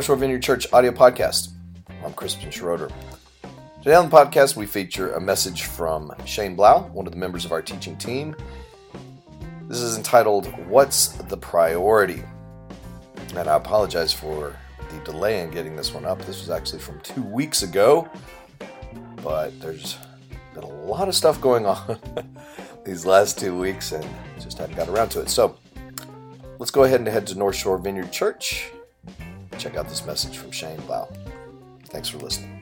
North Shore Vineyard Church audio podcast. I'm Crispin Schroeder. Today on the podcast, we feature a message from Shane Blau, one of the members of our teaching team. This is entitled, What's the Priority? And I apologize for the delay in getting this one up. This was actually from two weeks ago, but there's been a lot of stuff going on these last two weeks and just hadn't got around to it. So let's go ahead and head to North Shore Vineyard Church. Check out this message from Shane Blau. Thanks for listening.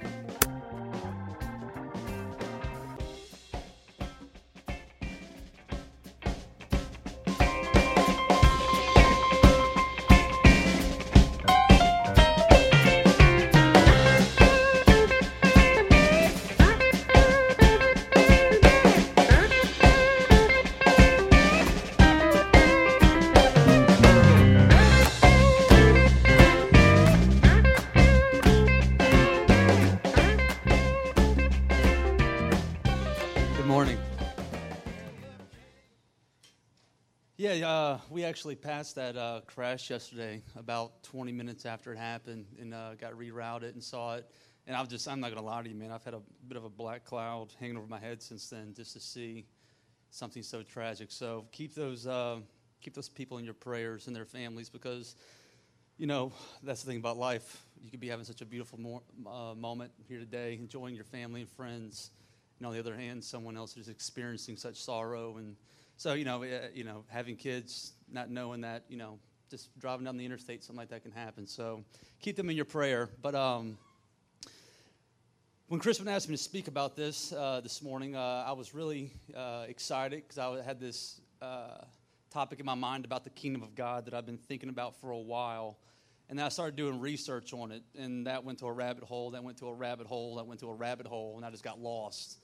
Uh, we actually passed that uh, crash yesterday about 20 minutes after it happened and uh, got rerouted and saw it. And I've just, I'm not going to lie to you, man, I've had a bit of a black cloud hanging over my head since then just to see something so tragic. So keep those, uh, keep those people in your prayers and their families because, you know, that's the thing about life. You could be having such a beautiful mo- uh, moment here today, enjoying your family and friends and on the other hand, someone else is experiencing such sorrow. And so, you know, uh, you know, having kids, not knowing that, you know, just driving down the interstate, something like that can happen. So keep them in your prayer. But um, when Crispin asked me to speak about this uh, this morning, uh, I was really uh, excited because I had this uh, topic in my mind about the kingdom of God that I've been thinking about for a while. And then I started doing research on it, and that went to a rabbit hole, that went to a rabbit hole, that went to a rabbit hole, and I just got lost.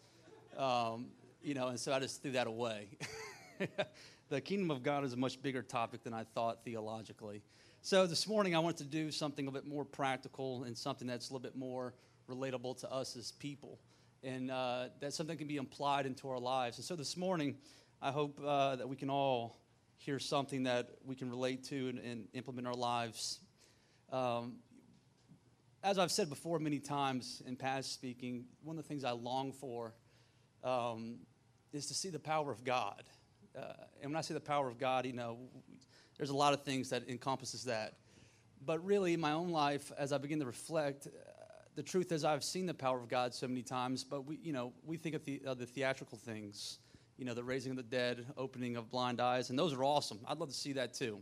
Um, you know, and so I just threw that away. the kingdom of God is a much bigger topic than I thought theologically. So this morning I wanted to do something a bit more practical and something that's a little bit more relatable to us as people. And uh, that something can be applied into our lives. And so this morning, I hope uh, that we can all hear something that we can relate to and, and implement in our lives. Um, as I've said before many times in past speaking, one of the things I long for um, is to see the power of God. Uh, and when I say the power of God, you know, there's a lot of things that encompasses that. But really, in my own life, as I begin to reflect, uh, the truth is I've seen the power of God so many times, but we, you know, we think of the, uh, the theatrical things, you know, the raising of the dead, opening of blind eyes, and those are awesome. I'd love to see that too.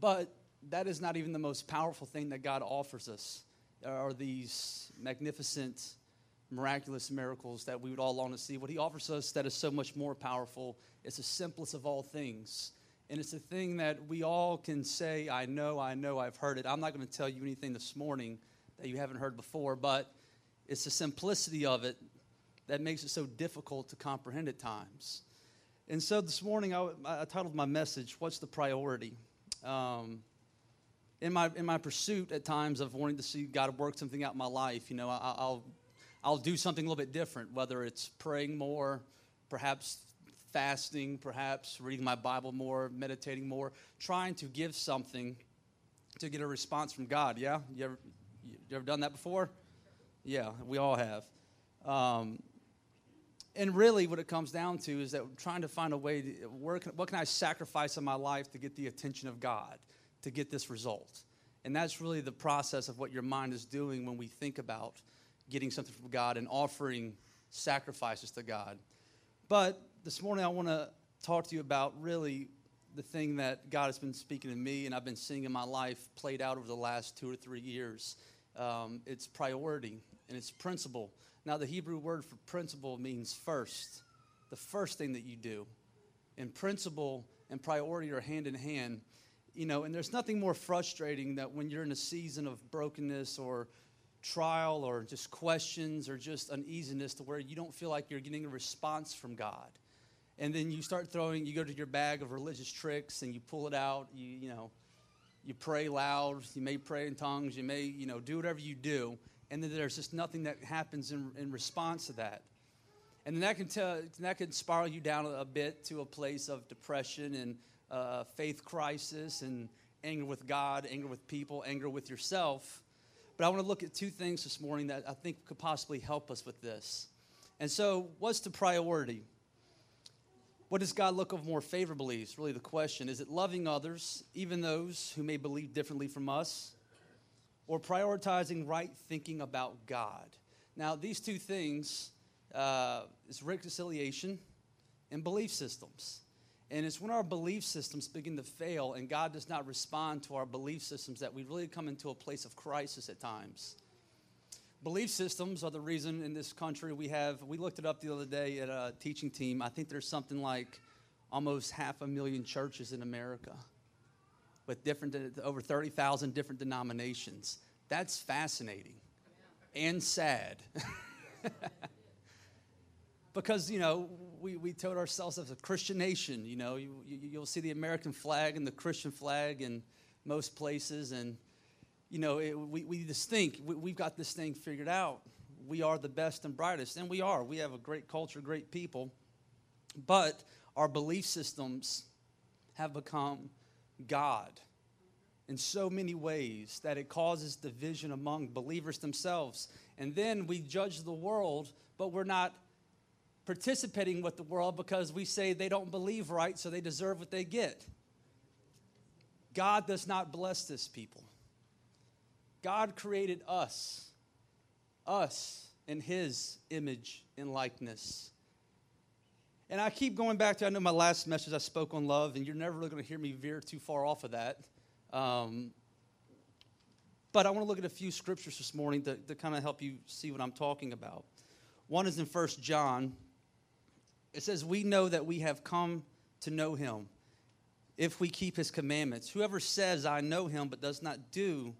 But that is not even the most powerful thing that God offers us, There are these magnificent miraculous miracles that we would all long to see. What he offers us that is so much more powerful It's the simplest of all things. And it's a thing that we all can say, I know, I know, I've heard it. I'm not going to tell you anything this morning that you haven't heard before, but it's the simplicity of it that makes it so difficult to comprehend at times. And so this morning, I, I titled my message, What's the Priority? Um, in, my, in my pursuit at times of wanting to see God work something out in my life, you know, I, I'll I'll do something a little bit different, whether it's praying more, perhaps fasting, perhaps reading my Bible more, meditating more, trying to give something to get a response from God. Yeah? You ever, you ever done that before? Yeah, we all have. Um, and really, what it comes down to is that trying to find a way to, where can, what can I sacrifice in my life to get the attention of God, to get this result? And that's really the process of what your mind is doing when we think about getting something from God and offering sacrifices to God. But this morning, I want to talk to you about really the thing that God has been speaking to me and I've been seeing in my life played out over the last two or three years. Um, it's priority and it's principle. Now, the Hebrew word for principle means first, the first thing that you do. And principle and priority are hand in hand. You know, and there's nothing more frustrating that when you're in a season of brokenness or trial or just questions or just uneasiness to where you don't feel like you're getting a response from God. And then you start throwing, you go to your bag of religious tricks and you pull it out, you, you know, you pray loud, you may pray in tongues, you may, you know, do whatever you do, and then there's just nothing that happens in, in response to that. And then that can, tell, that can spiral you down a bit to a place of depression and uh, faith crisis and, anger with God, anger with people, anger with yourself. But I want to look at two things this morning that I think could possibly help us with this. And so, what's the priority? What does God look of more favorably? Is really the question. Is it loving others, even those who may believe differently from us, or prioritizing right thinking about God? Now, these two things uh, is reconciliation and belief systems. And it's when our belief systems begin to fail and God does not respond to our belief systems that we really come into a place of crisis at times. Belief systems are the reason in this country we have, we looked it up the other day at a teaching team. I think there's something like almost half a million churches in America with different, over 30,000 different denominations. That's fascinating and sad. because, you know, we, we ourselves as a Christian nation, you know, you, you, you'll see the American flag and the Christian flag in most places. And, you know, it, we, we just think we, we've got this thing figured out. We are the best and brightest, and we are. We have a great culture, great people. But our belief systems have become God in so many ways that it causes division among believers themselves. And then we judge the world, but we're not participating with the world because we say they don't believe right, so they deserve what they get. God does not bless this people. God created us, us in His image and likeness. And I keep going back to, I know my last message I spoke on love, and you're never really going to hear me veer too far off of that. Um, but I want to look at a few scriptures this morning to, to kind of help you see what I'm talking about. One is in First John. It says, We know that we have come to know him if we keep his commandments. Whoever says, I know him, but does not do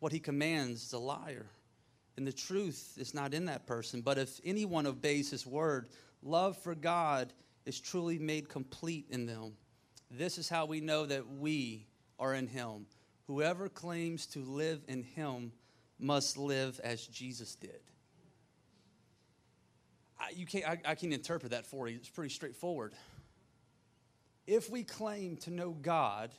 what he commands is a liar. And the truth is not in that person. But if anyone obeys his word, love for God is truly made complete in them. This is how we know that we are in him. Whoever claims to live in him must live as Jesus did. I, you can't, I, I can interpret that for you. It's pretty straightforward. If we claim to know God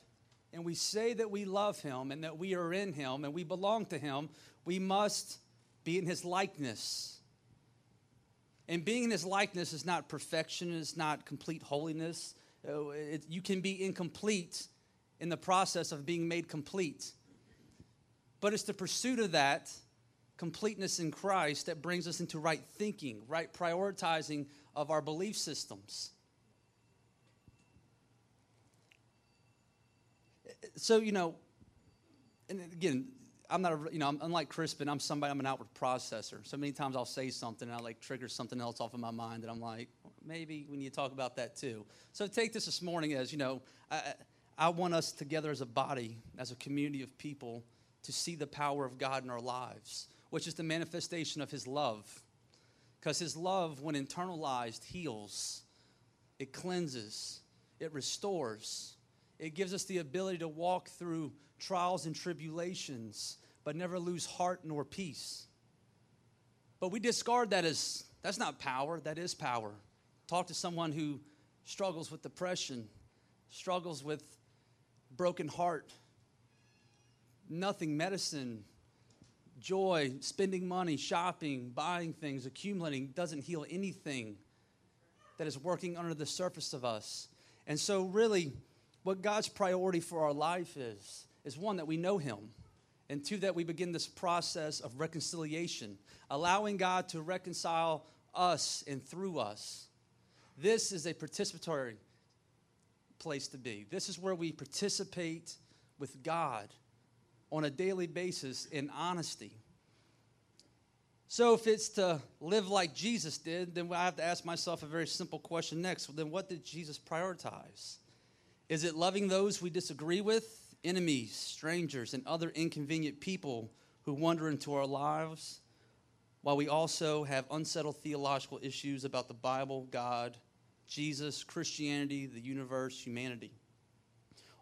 and we say that we love him and that we are in him and we belong to him, we must be in his likeness. And being in his likeness is not perfection, it's not complete holiness. Uh, it, you can be incomplete in the process of being made complete. But it's the pursuit of that completeness in Christ that brings us into right thinking, right prioritizing of our belief systems. So, you know, and again, I'm not a, you know, I'm, unlike Crispin, I'm somebody, I'm an outward processor. So many times I'll say something and I like trigger something else off of my mind that I'm like, maybe we need to talk about that too. So take this this morning as, you know, I, I want us together as a body, as a community of people, to see the power of God in our lives, which is the manifestation of His love. Because His love, when internalized, heals, it cleanses, it restores, it gives us the ability to walk through trials and tribulations, but never lose heart nor peace. But we discard that as that's not power, that is power. Talk to someone who struggles with depression, struggles with broken heart, nothing, medicine, joy, spending money, shopping, buying things, accumulating doesn't heal anything that is working under the surface of us. And so, really, what God's priority for our life is, is one, that we know Him, and two, that we begin this process of reconciliation, allowing God to reconcile us and through us. This is a participatory place to be. This is where we participate with God on a daily basis in honesty. So, if it's to live like Jesus did, then I have to ask myself a very simple question next. Then, what did Jesus prioritize? Is it loving those we disagree with, enemies, strangers, and other inconvenient people who wander into our lives, while we also have unsettled theological issues about the Bible, God, Jesus, Christianity, the universe, humanity?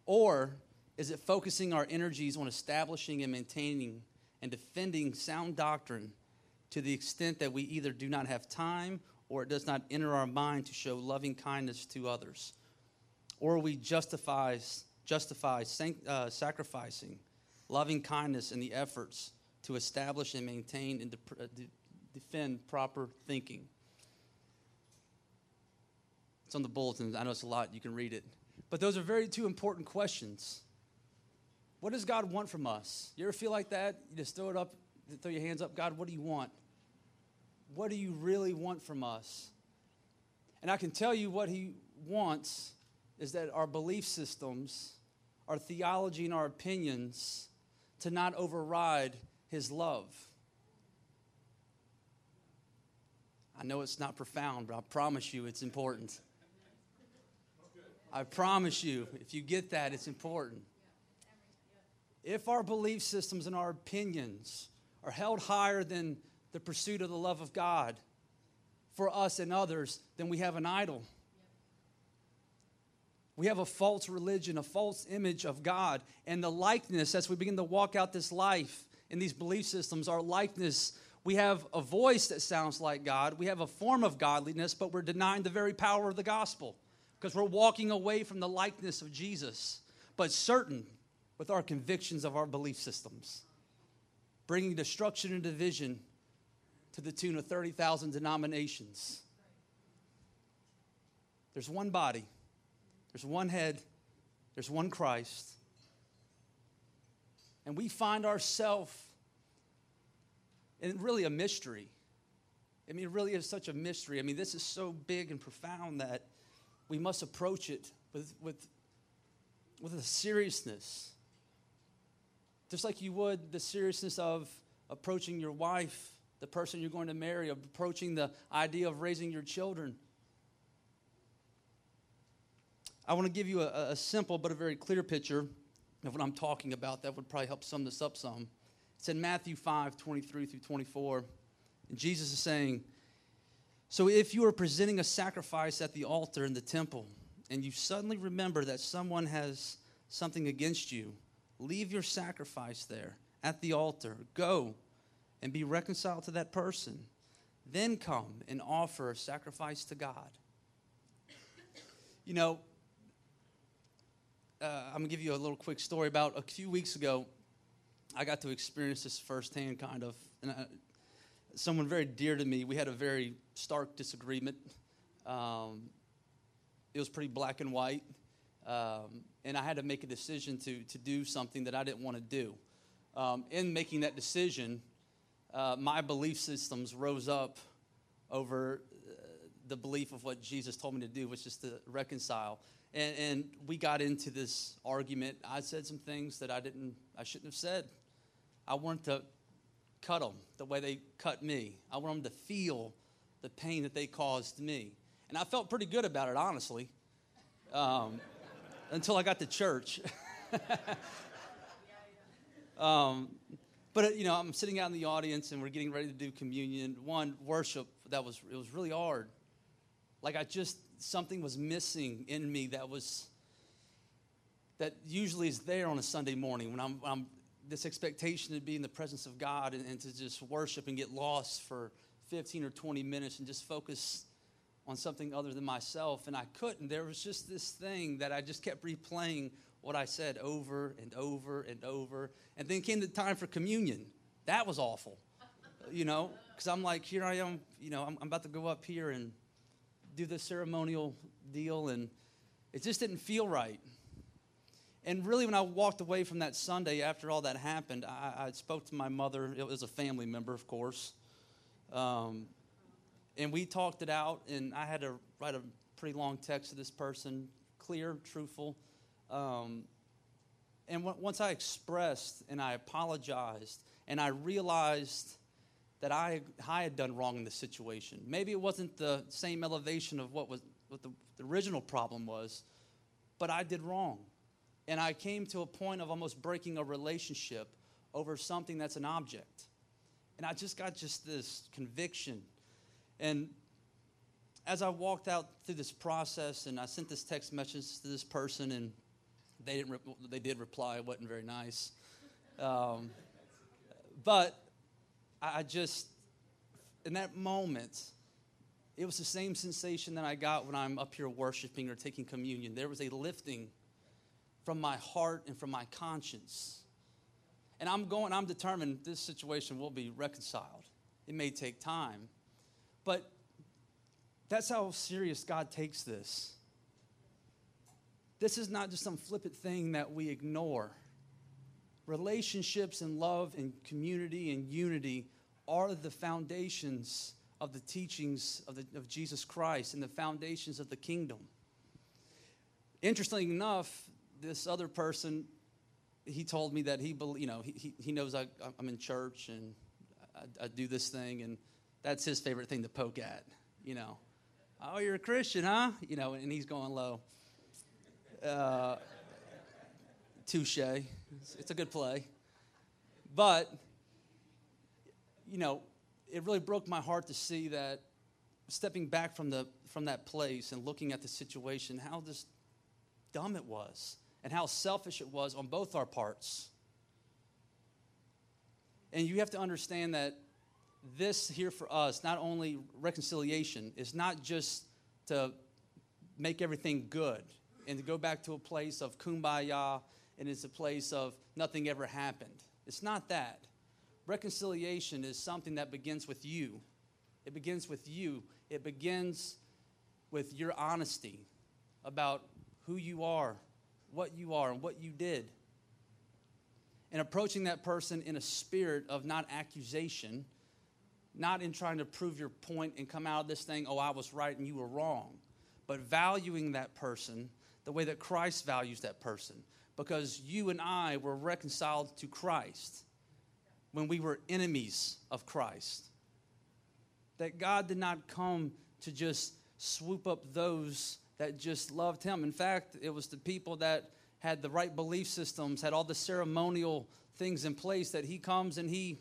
Or is it focusing our energies on establishing and maintaining and defending sound doctrine to the extent that we either do not have time or it does not enter our mind to show loving kindness to others? Or we justifies justify uh, sacrificing, loving kindness, and the efforts to establish and maintain and de- uh, de- defend proper thinking. It's on the bulletin. I know it's a lot. You can read it. But those are very two important questions. What does God want from us? You ever feel like that? You just throw it up, throw your hands up. God, what do you want? What do you really want from us? And I can tell you what He wants is that our belief systems, our theology, and our opinions to not override His love. I know it's not profound, but I promise you it's important. I promise you, if you get that, it's important. If our belief systems and our opinions are held higher than the pursuit of the love of God for us and others, then we have an idol. We have a false religion, a false image of God. And the likeness, as we begin to walk out this life in these belief systems, our likeness, we have a voice that sounds like God. We have a form of godliness, but we're denying the very power of the gospel because we're walking away from the likeness of Jesus. But certain with our convictions of our belief systems, bringing destruction and division to the tune of 30,000 denominations. There's one body, there's one head, there's one Christ. And we find ourselves in really a mystery. I mean, it really is such a mystery. I mean, this is so big and profound that we must approach it with, with, with a seriousness just like you would the seriousness of approaching your wife, the person you're going to marry, approaching the idea of raising your children. I want to give you a, a, simple but a very clear picture of what I'm talking about. That would probably help sum this up some. It's in Matthew 5 23 through 24. And Jesus is saying, So if you are presenting a sacrifice at the altar in the temple, and you suddenly remember that someone has something against you, Leave your sacrifice there at the altar. Go and be reconciled to that person. Then come and offer a sacrifice to God. You know, uh, I'm going to give you a little quick story about a few weeks ago. I got to experience this firsthand, kind of. And I, someone very dear to me, we had a very stark disagreement. Um, it was pretty black and white. Um, and I had to make a decision to, to do something that I didn't want to do. Um, in making that decision, uh, my belief systems rose up over uh, the belief of what Jesus told me to do, which is to reconcile. And, and, we got into this argument. I said some things that I didn't, I shouldn't have said. I wanted to cut them the way they cut me. I want them to feel the pain that they caused me, and I felt pretty good about it, honestly. Um, until I got to church. um, but you know, I'm sitting out in the audience and we're getting ready to do communion. One worship that was it was really hard. Like I just something was missing in me that was that usually is there on a Sunday morning when I'm, I'm this expectation to be in the presence of God and, and to just worship and get lost for 15 or 20 minutes and just focus on something other than myself, and I couldn't. There was just this thing that I just kept replaying what I said over and over and over. And then came the time for communion. That was awful, you know, because I'm like, here I am, you know, I'm, I'm about to go up here and do the ceremonial deal, and it just didn't feel right. And really, when I walked away from that Sunday after all that happened, I, I spoke to my mother. It was a family member, of course. Um, and we talked it out, and I had to write a pretty long text to this person, clear, truthful. Um, and w- once I expressed and I apologized, and I realized that I, I had done wrong in the situation. Maybe it wasn't the same elevation of what was what the, the original problem was, but I did wrong. And I came to a point of almost breaking a relationship over something that's an object. And I just got just this conviction and as I walked out through this process, and I sent this text message to this person, and they didn't. Re- they did reply. It wasn't very nice, um, but I just, in that moment, it was the same sensation that I got when I'm up here worshiping or taking communion. There was a lifting from my heart and from my conscience. And I'm going, I'm determined this situation will be reconciled. It may take time. But that's how serious God takes this. This is not just some flippant thing that we ignore. Relationships and love and community and unity are the foundations of the teachings of, the, of Jesus Christ and the foundations of the kingdom. Interestingly enough, this other person, he told me that he, you know, he, he knows I, I'm in church and I, I do this thing, and that's his favorite thing to poke at, you know. Oh, you're a Christian, huh? You know, and he's going low. Uh, touche. It's, it's a good play. But, you know, it really broke my heart to see that stepping back from, the, from that place and looking at the situation, how just dumb it was and how selfish it was on both our parts. And you have to understand that this here for us, not only reconciliation, is not just to make everything good and to go back to a place of kumbaya and it's a place of nothing ever happened. It's not that. Reconciliation is something that begins with you. It begins with you. It begins with your honesty about who you are, what you are, and what you did. And approaching that person in a spirit of not accusation, not in trying to prove your point and come out of this thing, oh, I was right and you were wrong, but valuing that person the way that Christ values that person. Because you and I were reconciled to Christ when we were enemies of Christ. That God did not come to just swoop up those that just loved Him. In fact, it was the people that had the right belief systems, had all the ceremonial things in place that He comes and He,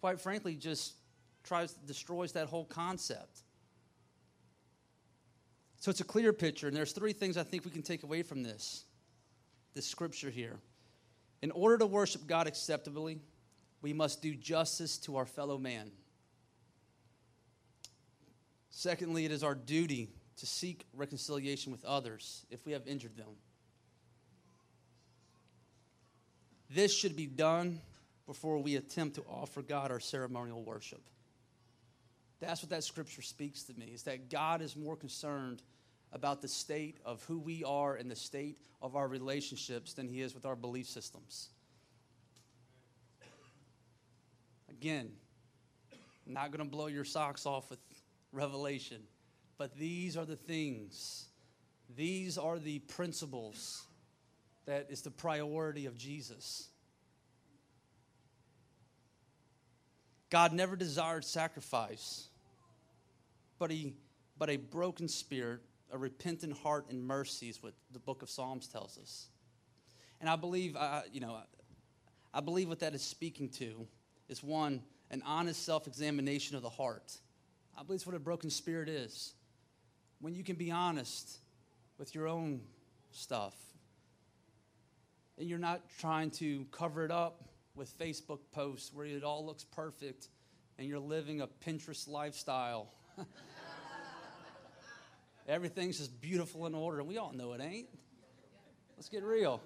quite frankly, just tries destroys that whole concept. So it's a clear picture, and there's three things I think we can take away from this, this scripture here. In order to worship God acceptably, we must do justice to our fellow man. Secondly, it is our duty to seek reconciliation with others if we have injured them. This should be done before we attempt to offer God our ceremonial worship. That's what that scripture speaks to me, is that God is more concerned about the state of who we are and the state of our relationships than he is with our belief systems. Again, not going to blow your socks off with revelation, but these are the things, these are the principles that is the priority of Jesus. God never desired sacrifice, but, he, but a broken spirit, a repentant heart, and mercy is what the book of Psalms tells us. And I believe, uh, you know, I believe what that is speaking to is one, an honest self examination of the heart. I believe it's what a broken spirit is. When you can be honest with your own stuff, and you're not trying to cover it up with Facebook posts where it all looks perfect and you're living a Pinterest lifestyle. Everything's just beautiful in order, and we all know it ain't. Let's get real.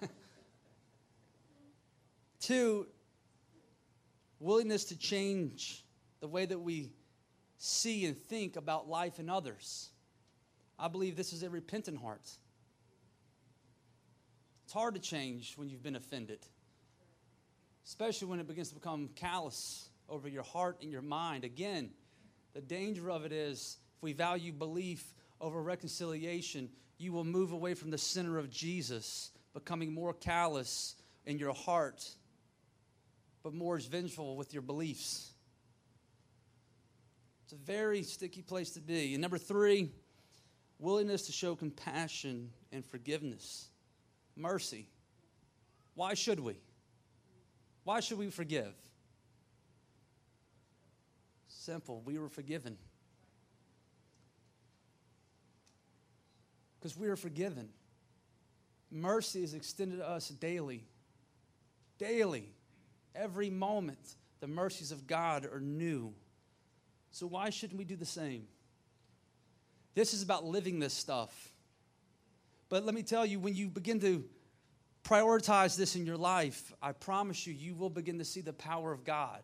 Two, willingness to change the way that we see and think about life and others. I believe this is a repentant heart. It's hard to change when you've been offended especially when it begins to become callous over your heart and your mind. Again, the danger of it is if we value belief over reconciliation, you will move away from the center of Jesus, becoming more callous in your heart, but more vengeful with your beliefs. It's a very sticky place to be. And number three, willingness to show compassion and forgiveness, mercy. Why should we? Why should we forgive? Simple. We were forgiven. Because we are forgiven. Mercy is extended to us daily. Daily. Every moment, the mercies of God are new. So, why shouldn't we do the same? This is about living this stuff. But let me tell you, when you begin to prioritize this in your life, I promise you, you will begin to see the power of God.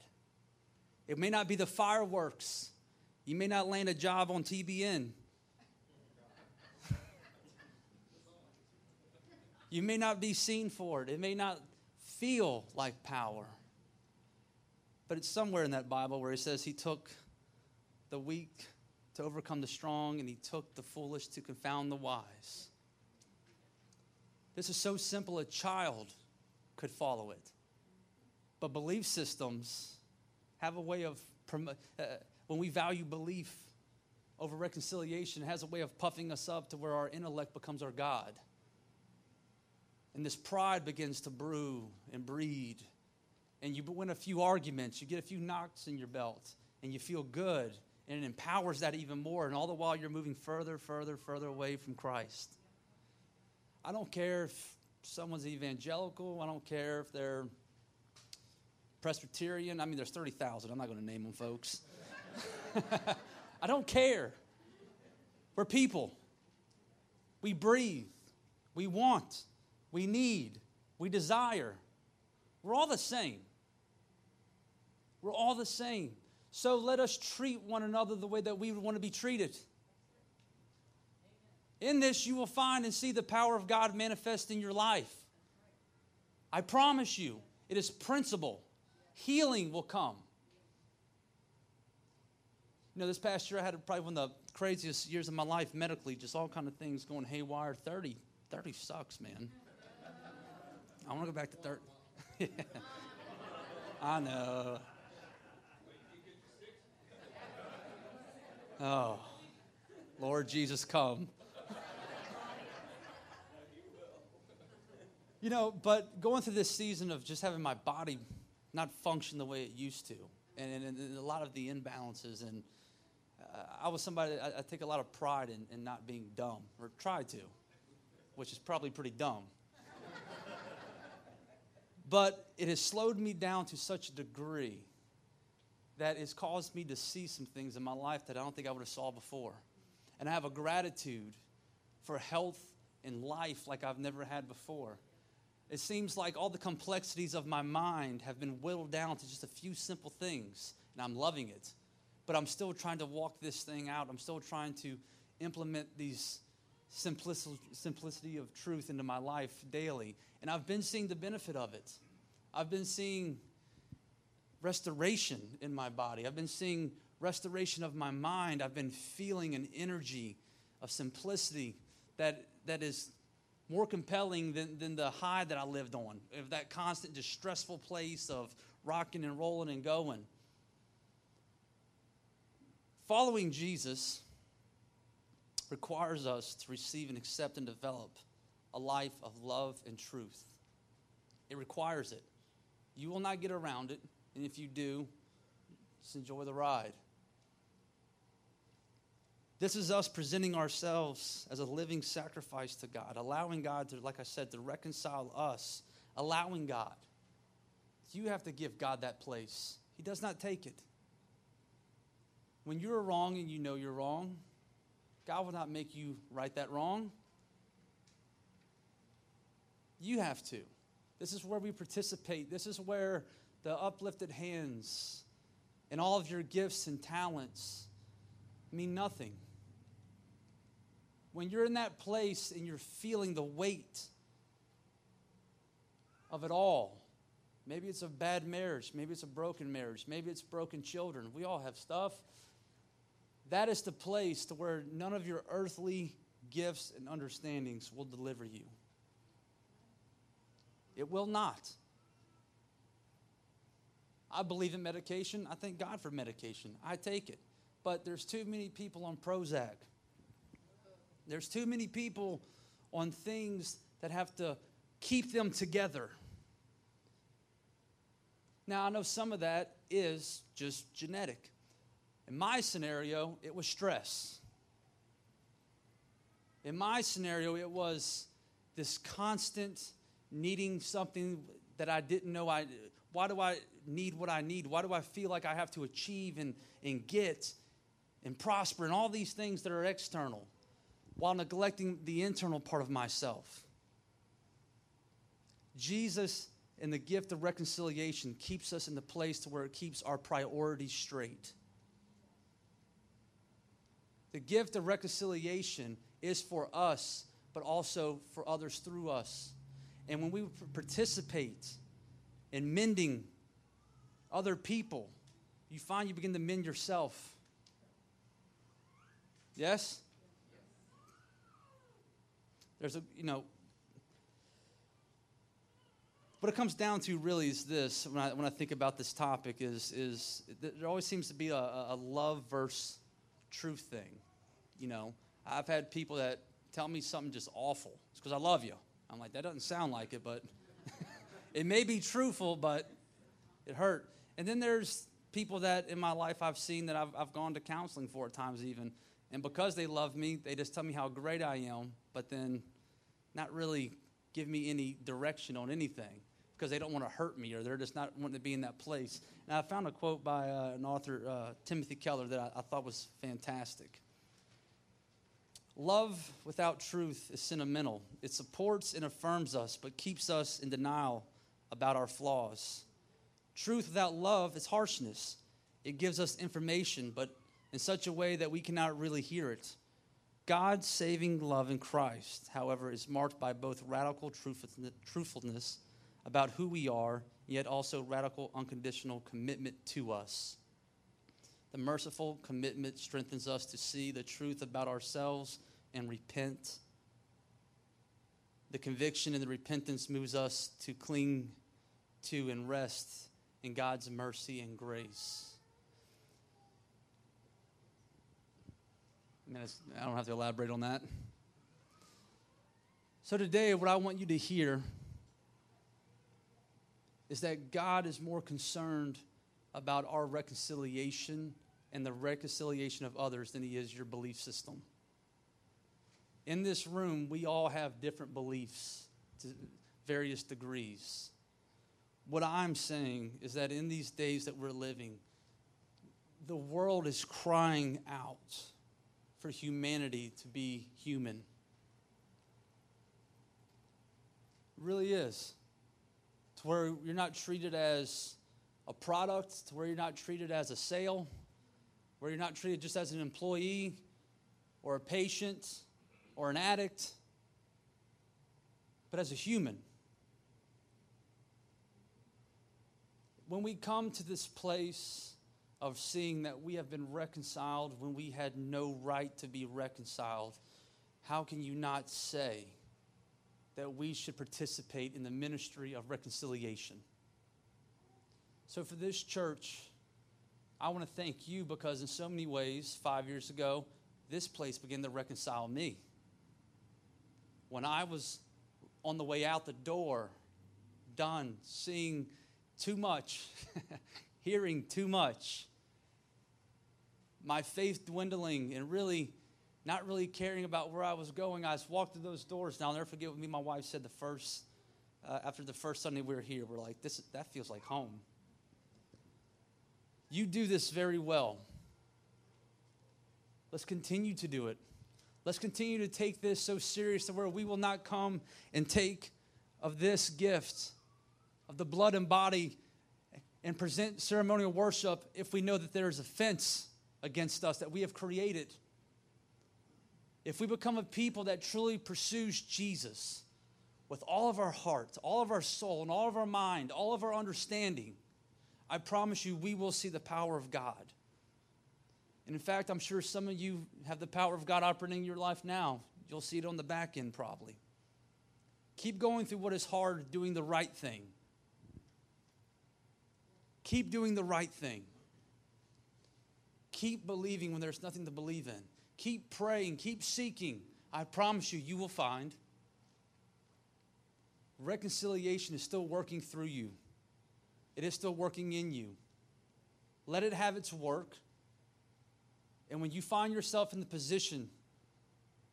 It may not be the fireworks, you may not land a job on TBN. you may not be seen for it, it may not feel like power. But it's somewhere in that Bible where it says he took the weak to overcome the strong and he took the foolish to confound the wise. This is so simple a child could follow it. But belief systems have a way of, uh, when we value belief over reconciliation, it has a way of puffing us up to where our intellect becomes our God. And this pride begins to brew and breed. And you win a few arguments, you get a few knocks in your belt, and you feel good. And it empowers that even more. And all the while, you're moving further, further, further away from Christ. I don't care if someone's evangelical, I don't care if they're Presbyterian. I mean, there's 30,000. I'm not going to name them, folks. I don't care. We're people. We breathe. We want. We need. We desire. We're all the same. We're all the same. So let us treat one another the way that we want to be treated. In this, you will find and see the power of God manifest in your life. I promise you, it is principle. Healing will come. You know, this past year I had probably one of the craziest years of my life medically, just all kind of things going haywire. 30, 30 sucks, man. I want to go back to 30. yeah. I know. Oh, Lord Jesus, come. You know, but going through this season of just having my body not function the way it used to, and, and, and a lot of the imbalances, and uh, I was somebody, I, I, take a lot of pride in, in not being dumb, or try to, which is probably pretty dumb. but it has slowed me down to such a degree that has caused me to see some things in my life that I don't think I would have saw before. And I have a gratitude for health and life like I've never had before. It seems like all the complexities of my mind have been whittled down to just a few simple things, and I'm loving it. But I'm still trying to walk this thing out. I'm still trying to implement these simplicity, of truth into my life daily. And I've been seeing the benefit of it. I've been seeing restoration in my body. I've been seeing restoration of my mind. I've been feeling an energy of simplicity that, that is more compelling than, than the high that I lived on, of that constant, distressful place of rocking and rolling and going. Following Jesus requires us to receive and accept and develop a life of love and truth. It requires it. You will not get around it, and if you do, just enjoy the ride. This is us presenting ourselves as a living sacrifice to God, allowing God to, like I said, to reconcile us, allowing God. You have to give God that place. He does not take it. When you're wrong and you know you're wrong, God will not make you right that wrong. You have to. This is where we participate. This is where the uplifted hands and all of your gifts and talents mean nothing when you're in that place and you're feeling the weight of it all, maybe it's a bad marriage, maybe it's a broken marriage, maybe it's broken children. We all have stuff. That is the place to where none of your earthly gifts and understandings will deliver you. It will not. I believe in medication. I thank God for medication. I take it. But there's too many people on Prozac there's too many people on things that have to keep them together. Now, I know some of that is just genetic. In my scenario, it was stress. In my scenario, it was this constant needing something that I didn't know I why do I need what I need? Why do I feel like I have to achieve and, and get and prosper and all these things that are external? While neglecting the internal part of myself. Jesus and the gift of reconciliation keeps us in the place to where it keeps our priorities straight. The gift of reconciliation is for us, but also for others through us. And when we participate in mending other people, you find you begin to mend yourself. Yes? There's a, you know, what it comes down to really is this when I, when I think about this topic is, is there always seems to be a, a love versus truth thing. You know, I've had people that tell me something just awful. It's because I love you. I'm like, that doesn't sound like it, but it may be truthful, but it hurt. And then there's people that in my life I've seen that I've, I've gone to counseling for at times even. And because they love me, they just tell me how great I am, but then not really give me any direction on anything because they don't want to hurt me or they're just not wanting to be in that place. And I found a quote by uh, an author, uh, Timothy Keller, that I, I thought was fantastic. Love without truth is sentimental. It supports and affirms us, but keeps us in denial about our flaws. Truth without love is harshness. It gives us information, but in such a way that we cannot really hear it. God's saving love in Christ, however, is marked by both radical truthfulness about who we are, yet also radical unconditional commitment to us. The merciful commitment strengthens us to see the truth about ourselves and repent. The conviction and the repentance moves us to cling to and rest in God's mercy and grace. I, mean, I don't have to elaborate on that. So, today, what I want you to hear is that God is more concerned about our reconciliation and the reconciliation of others than He is your belief system. In this room, we all have different beliefs to various degrees. What I'm saying is that in these days that we're living, the world is crying out for humanity to be human. It really is. To where you're not treated as a product, to where you're not treated as a sale, where you're not treated just as an employee or a patient or an addict, but as a human. When we come to this place of seeing that we have been reconciled when we had no right to be reconciled, how can you not say that we should participate in the ministry of reconciliation? So, for this church, I want to thank you because, in so many ways, five years ago, this place began to reconcile me when I was on the way out the door, done seeing too much, hearing too much, my faith dwindling, and really not really caring about where I was going, I just walked through those doors. Now, I'll never forget what me and my wife said the first, uh, after the first Sunday we were here. We're like, this, that feels like home. You do this very well. Let's continue to do it. Let's continue to take this so serious to where we will not come and take of this gift of the blood and body and present ceremonial worship if we know that there is offense against us that we have created. If we become a people that truly pursues Jesus with all of our heart, all of our soul, and all of our mind, all of our understanding, I promise you we will see the power of God. And in fact, I'm sure some of you have the power of God operating in your life now. You'll see it on the back end probably. Keep going through what is hard, doing the right thing. Keep doing the right thing. Keep believing when there's nothing to believe in. Keep praying, keep seeking. I promise you, you will find. Reconciliation is still working through you, it is still working in you. Let it have its work. And when you find yourself in the position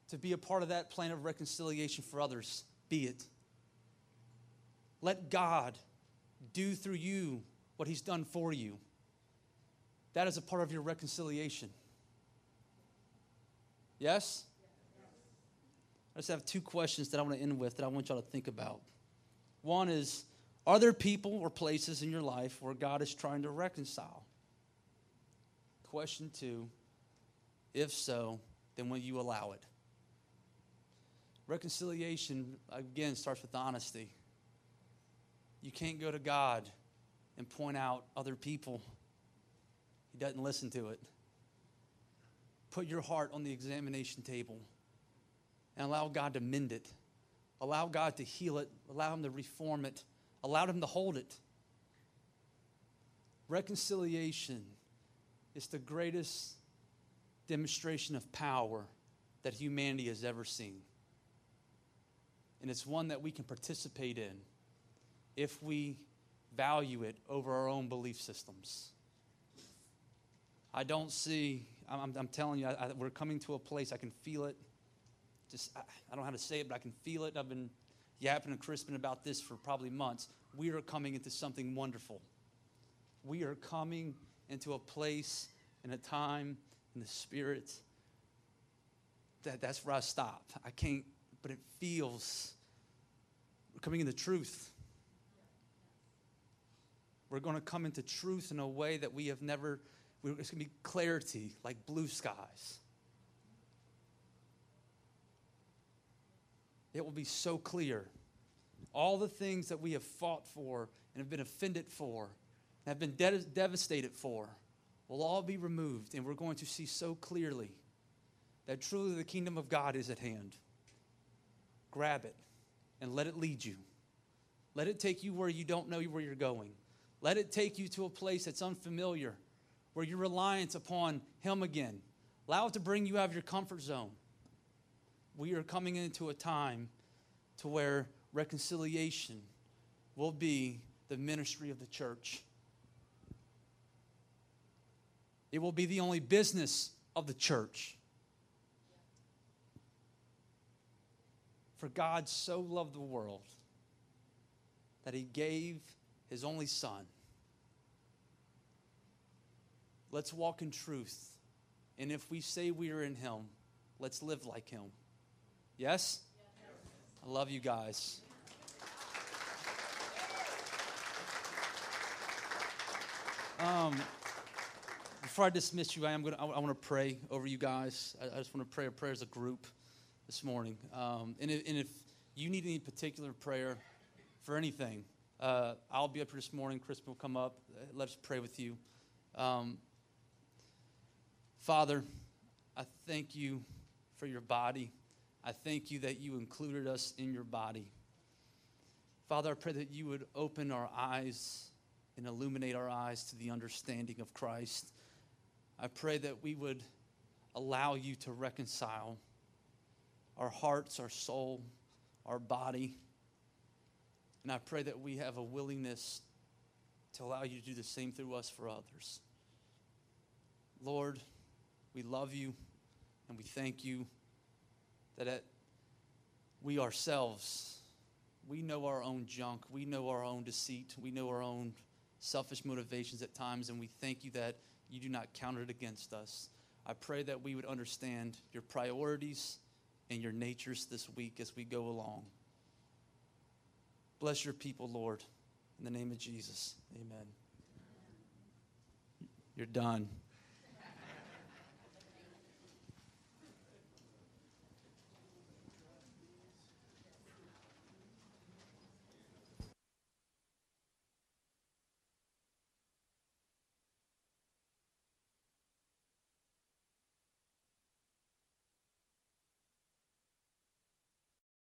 to be a part of that plan of reconciliation for others, be it. Let God do through you what He's done for you. That is a part of your reconciliation. Yes? I just have two questions that I want to end with that I want y'all to think about. One is Are there people or places in your life where God is trying to reconcile? Question two If so, then will you allow it? Reconciliation, again, starts with honesty. You can't go to God and point out other people, He doesn't listen to it. Put your heart on the examination table and allow God to mend it. Allow God to heal it. Allow Him to reform it. Allow Him to hold it. Reconciliation is the greatest demonstration of power that humanity has ever seen. And it's one that we can participate in if we value it over our own belief systems. I don't see, I'm, I'm telling you, I, I, we're coming to a place, I can feel it. Just, I, I, don't know how to say it, but I can feel it. I've been yapping and crisping about this for probably months. We are coming into something wonderful. We are coming into a place and a time in the spirit that that's where I stop. I can't, but it feels we're coming into truth. We're going to come into truth in a way that we have never, it's going to be clarity like blue skies. It will be so clear. All the things that we have fought for and have been offended for, and have been de- devastated for, will all be removed, and we're going to see so clearly that truly the kingdom of God is at hand. Grab it and let it lead you. Let it take you where you don't know where you're going. Let it take you to a place that's unfamiliar, where you're reliant upon Him again. Allow it to bring you out of your comfort zone. We are coming into a time to where reconciliation will be the ministry of the church. It will be the only business of the church. For God so loved the world that he gave his only son. Let's walk in truth. And if we say we are in him, let's live like him. Yes? I love you guys. Um, before I dismiss you, I am going. I, I want to pray over you guys. I, I just want to pray a prayer as a group this morning. Um, and, if, and, if, you need any particular prayer for anything, uh, I'll be up here this morning. Crispin will come up. Let's pray with you. Um, Father, I thank you for your body. I thank you that you included us in your body. Father, I pray that you would open our eyes and illuminate our eyes to the understanding of Christ. I pray that we would allow you to reconcile our hearts, our soul, our body. And I pray that we have a willingness to allow you to do the same through us for others. Lord, we love you and we thank you that at, we ourselves, we know our own junk, we know our own deceit, we know our own selfish motivations at times, and we thank you that you do not count it against us. I pray that we would understand your priorities and your natures this week as we go along. Bless your people, Lord. In the name of Jesus, amen. You're done.